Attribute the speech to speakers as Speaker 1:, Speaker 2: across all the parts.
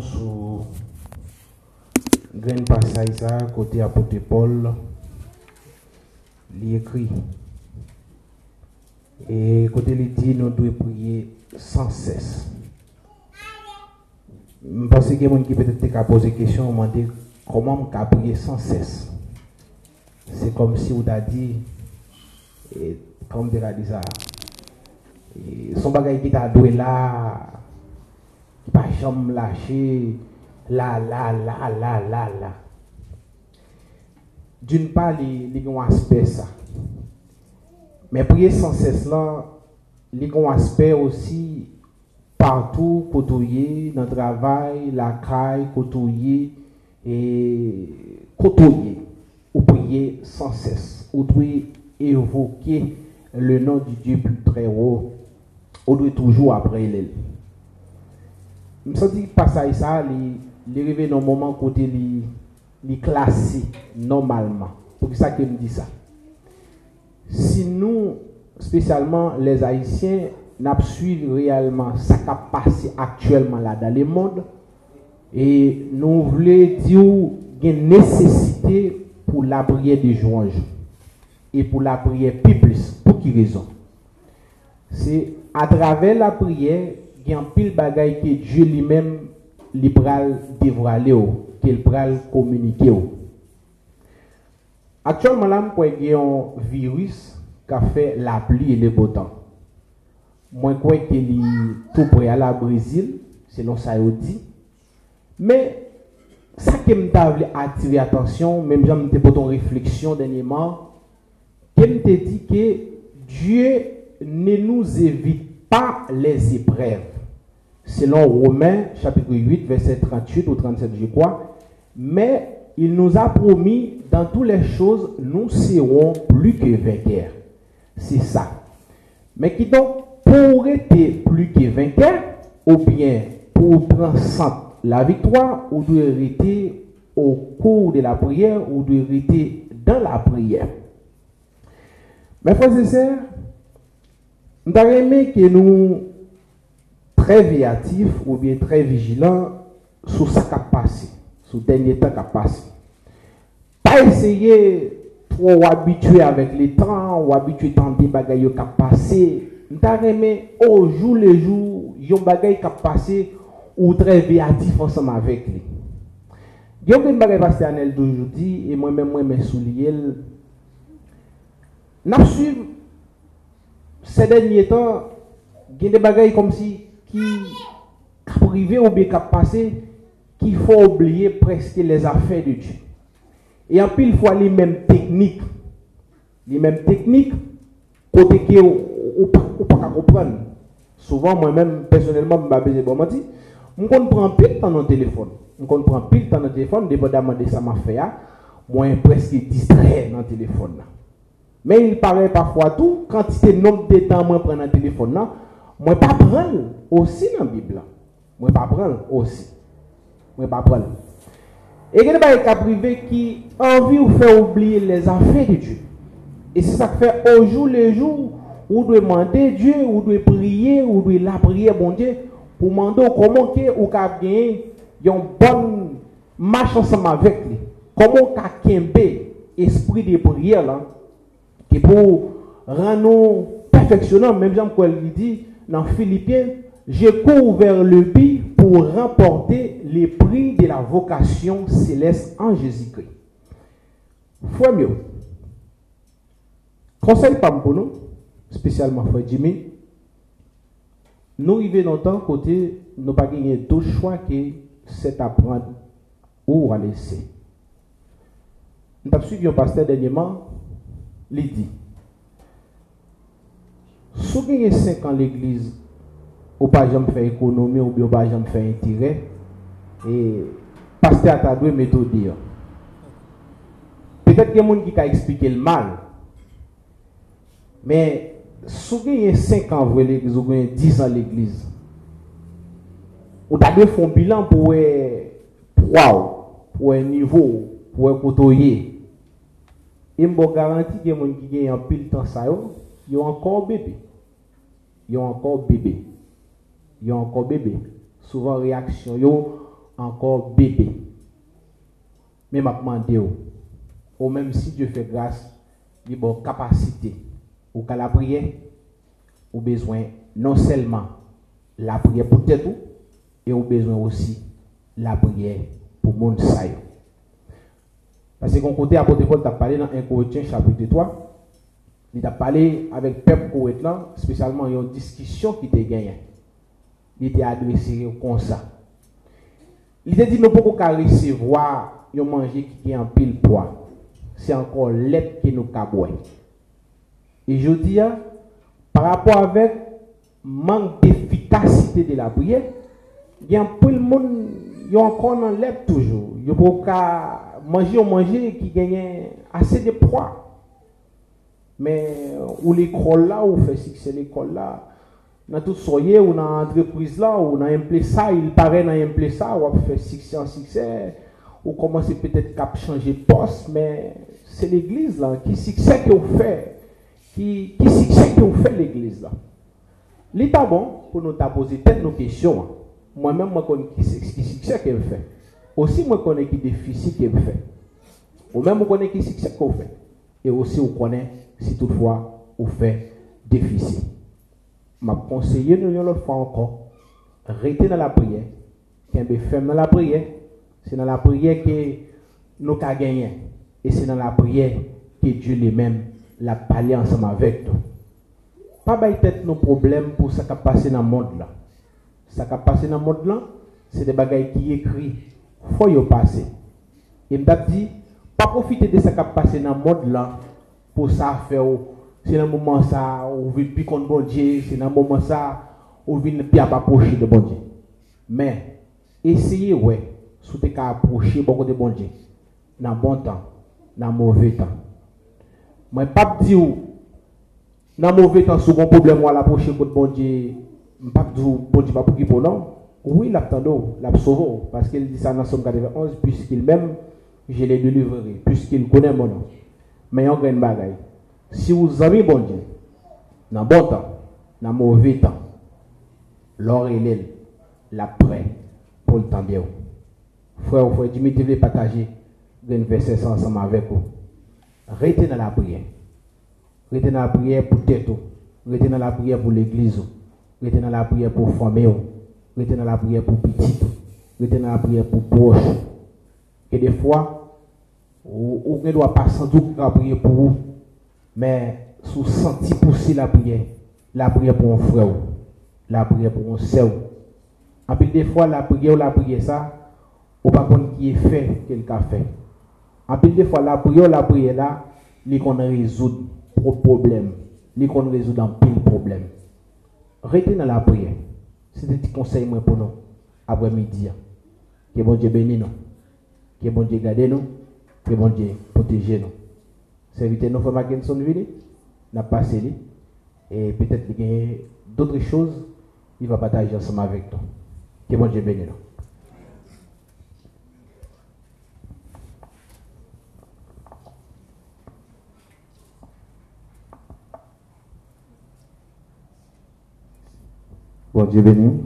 Speaker 1: sous grain passage côté apôtre Paul il écrit. Et côté il dit nous devons prier sans cesse. Je pense que quelqu'un qui peut-être poser question demander comment on prier sans cesse? C'est comme si on a dit et comme on a dit ça son bagage qui t'a doué là qui pas jamais lâché là là là là là là d'une part il y a un aspect ça. Mais prier sans cesse là il y a aspect aussi partout côtoyer dans le travail la caille côtoyer et côtoyer. Ou prier sans cesse. Ou évoquer le nom du Dieu plus très haut. On doit toujours après lui. Je me sens que passage ça, il arrive dans un moment côté il li classé normalement. Pour ça que me dit ça. Si nous, spécialement les Haïtiens, suivons réellement ce qui passé actuellement là dans le monde, et nous voulons dire qu'il y a une nécessité pour la prière de jour et pour la prière plus. Pour qui raison? C'est à travers la prière, pile bagaille que Dieu lui-même lui pral dévoiler qu'il pral communiquer. Actuellement là, il y a un virus qui a fait la pluie et le beau temps. Moi, je crois qu'il est tout près à la Brésil, selon ça dit. Mais, ça qui m'a attiré l'attention, même j'ai pour ton réflexion dernièrement, qui me dit que Dieu ne nous évite pas les épreuves. Selon Romains chapitre 8, verset 38 ou 37, je crois. Mais il nous a promis, dans toutes les choses, nous serons plus que vainqueurs. C'est ça. Mais qui donc, pour être plus que vainqueur, ou bien pour prendre la victoire, ou doit rester au cours de la prière, ou doit rester dans la prière? Mes frères et sœurs, nous que nous très véatifs ou bien très vigilants sur ce qui a passé, sur le dernier temps qui a passé. Pas essayer trop habituer avec les temps ou habituer tant des bagailles qui a passé. Aimé au jour le jour, yon bagaille qui a passé ou très véatif ensemble avec lui. Il y a une bagaille pasteur d'aujourd'hui et moi-même moi mes souliers. N'a ces derniers temps, il y a des bagailles comme si qui privé ou bien qui passé, qu'il faut oublier presque les affaires de Dieu. Et en il faut les mêmes techniques. Les mêmes techniques, côté que ou pas comprendre. Souvent, moi-même, personnellement, je me bon, dit, je comprends pile dans le téléphone. Je comprends pile dans le téléphone, dépendamment de ça m'a fait, moi, presque distrait dans le téléphone. Mais il paraît parfois tout, quand c'est nombre de temps moi prendre un téléphone, non, moi pas prendre aussi dans la Bible. Moi pas prendre aussi. Moi pas prendre. Et il y a des cas privés qui envie ou faire oublier les affaires de Dieu. Et c'est ça qui fait au jour le jour, où doit demander Dieu, ou doit prier, ou doit la prier, bon Dieu, pour demander comment que ou qu'a bien une bonne marche ensemble avec lui. Comment qu'a esprit de prière là qui pour rendre nous perfectionnants, même Jean il dit dans Philippiens, je cours vers le but pour remporter les prix de la vocation céleste en Jésus-Christ. Fois mieux. Conseil pas pour nous, spécialement Frère Jimmy, nous arrivons dans le temps côté, nous pas gagné d'autre choix que c'est apprendre ou à laisser. Nous avons suivi un pasteur dernièrement, il Sou genye 5 an l'eglize, ou pa jom fè ekonomi, ou bi ou pa jom fè intire, e paste atadwe metode yo. Petèt gen moun ki ka eksplike l'mal, men sou genye 5 an vwe l'eglize, ou genye 10 an l'eglize, ou ta de fon bilan pou e waw, pou e nivou, pou e koto ye, e mbo garanti gen moun ki genye an pil tan sa yo, ont encore bébé. Ont encore bébé. Ont encore bébé. Souvent, réaction, ils encore bébé. Mais m'a demandé, ou même si Dieu fait grâce, il a une capacité, ou qu'à la prière, besoin non seulement la prière pour tête et ou besoin aussi la prière pour monde ça. Parce que côté apôtre Paul t'a parlé dans 1 Corinthiens chapitre 3, il a parlé avec Corinthiens là, spécialement il y a une discussion qui était gagnée. Il était adressé comme ça. Il a dit nous pouvons recevoir un manger qui est en pile poids? C'est encore l'aide que nous avons. Et je dis, hein, par rapport avec manque d'efficacité de la prière, il y a un peu de monde qui encore dans l'aide toujours. Il faut manger ou manger qui gagne assez de poids. Mais ou l'école là, ou fait succès l'école là, dans tout soyer ou dans l'entreprise là, ou dans un ça, il paraît dans un ça, ou fait succès en succès, ou commencer peut-être à changer de poste, mais c'est l'église là qui succès que fait, qui, qui succès que fait l'église là? L'état bon pour nous poser peut nos questions. Hein. Moi-même, moi, connais qui succès qu'elle fait. Aussi, moi, connais qui déficit qu'elle fait. Ou même, moi, connais qui succès qu'on fait. Et aussi, on connaît si toutefois, on fait déficit. Ma conseiller nous une fois encore, restez dans la prière. Qu'un fait dans la prière, c'est dans la prière que nous avons gagné. Et c'est dans la prière que Dieu lui-même l'a parlé ensemble avec nous. Pas peut-être nos problèmes pour ce qui a passé dans le monde là. Ce qui a passé dans le monde là, c'est des bagailles qui écrit. Faut y passer. Et m'a dit, pas profiter de ce qui a passé dans le monde là pour ça faire. C'est dans le moment ça, on vit plus contre bon Dieu, c'est dans le moment ça, on vit bien approcher de bon Dieu. Mais, essayez, ouais, si vous approcher beaucoup de bon Dieu, dans bon temps, dans mauvais temps. Moi, pas dire dans mauvais temps, si un problème, à l'approcher de bon Dieu, pas dire bon Dieu pas pour qui pour non. Oui, l'attendons, l'a sauvé, parce qu'il dit ça dans Somme 91, puisqu'il m'aime, je l'ai délivré, puisqu'il connaît mon nom. Mais il y a une bagaille. Si vous avez bon Dieu, dans bon temps, dans mauvais temps, l'or et l'aile, la prêt pour le temps bien. Frère, frère, Dimitri veut partager un verset ensemble avec vous. Restez dans la prière. Restez dans la prière pour tête. Restez dans la prière pour l'église. Restez dans la prière pour famille. Restez dans la prière pour petit. Restez dans la prière pour proche. Et des fois, on ne doit pas sans doute prier pour vous. Mais sous senti pousser la prière. La prière pour un frère. La prière pour un sœur. En plus, des fois, la prière ou la prière, ça, ou pas qui est fait, quelqu'un fait. En plus, des fois, la prière ou la prière là, il qu'on résout problème, ni qu'on résout dans pile problème. Restez dans la prière. C'est un petit conseil moi pour nous après-midi. Que bon Dieu bénisse nous. Que bon Dieu garde nous. Que bon Dieu protège nous. Serviteur nous, Frère Mackinson, n'a passé et peut-être qu'il y a d'autres choses, il va partager ensemble avec nous. Que bon Dieu bénisse nous.
Speaker 2: Bon Dieu béni.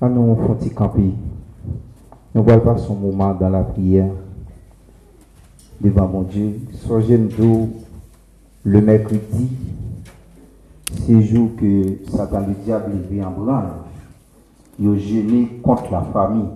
Speaker 2: À nous petit camper. Nous voyons pas son moment dans la prière devant mon Dieu. Soyez nous le mercredi, c'est jour que Satan le diable est en branle. Il a contre la famille.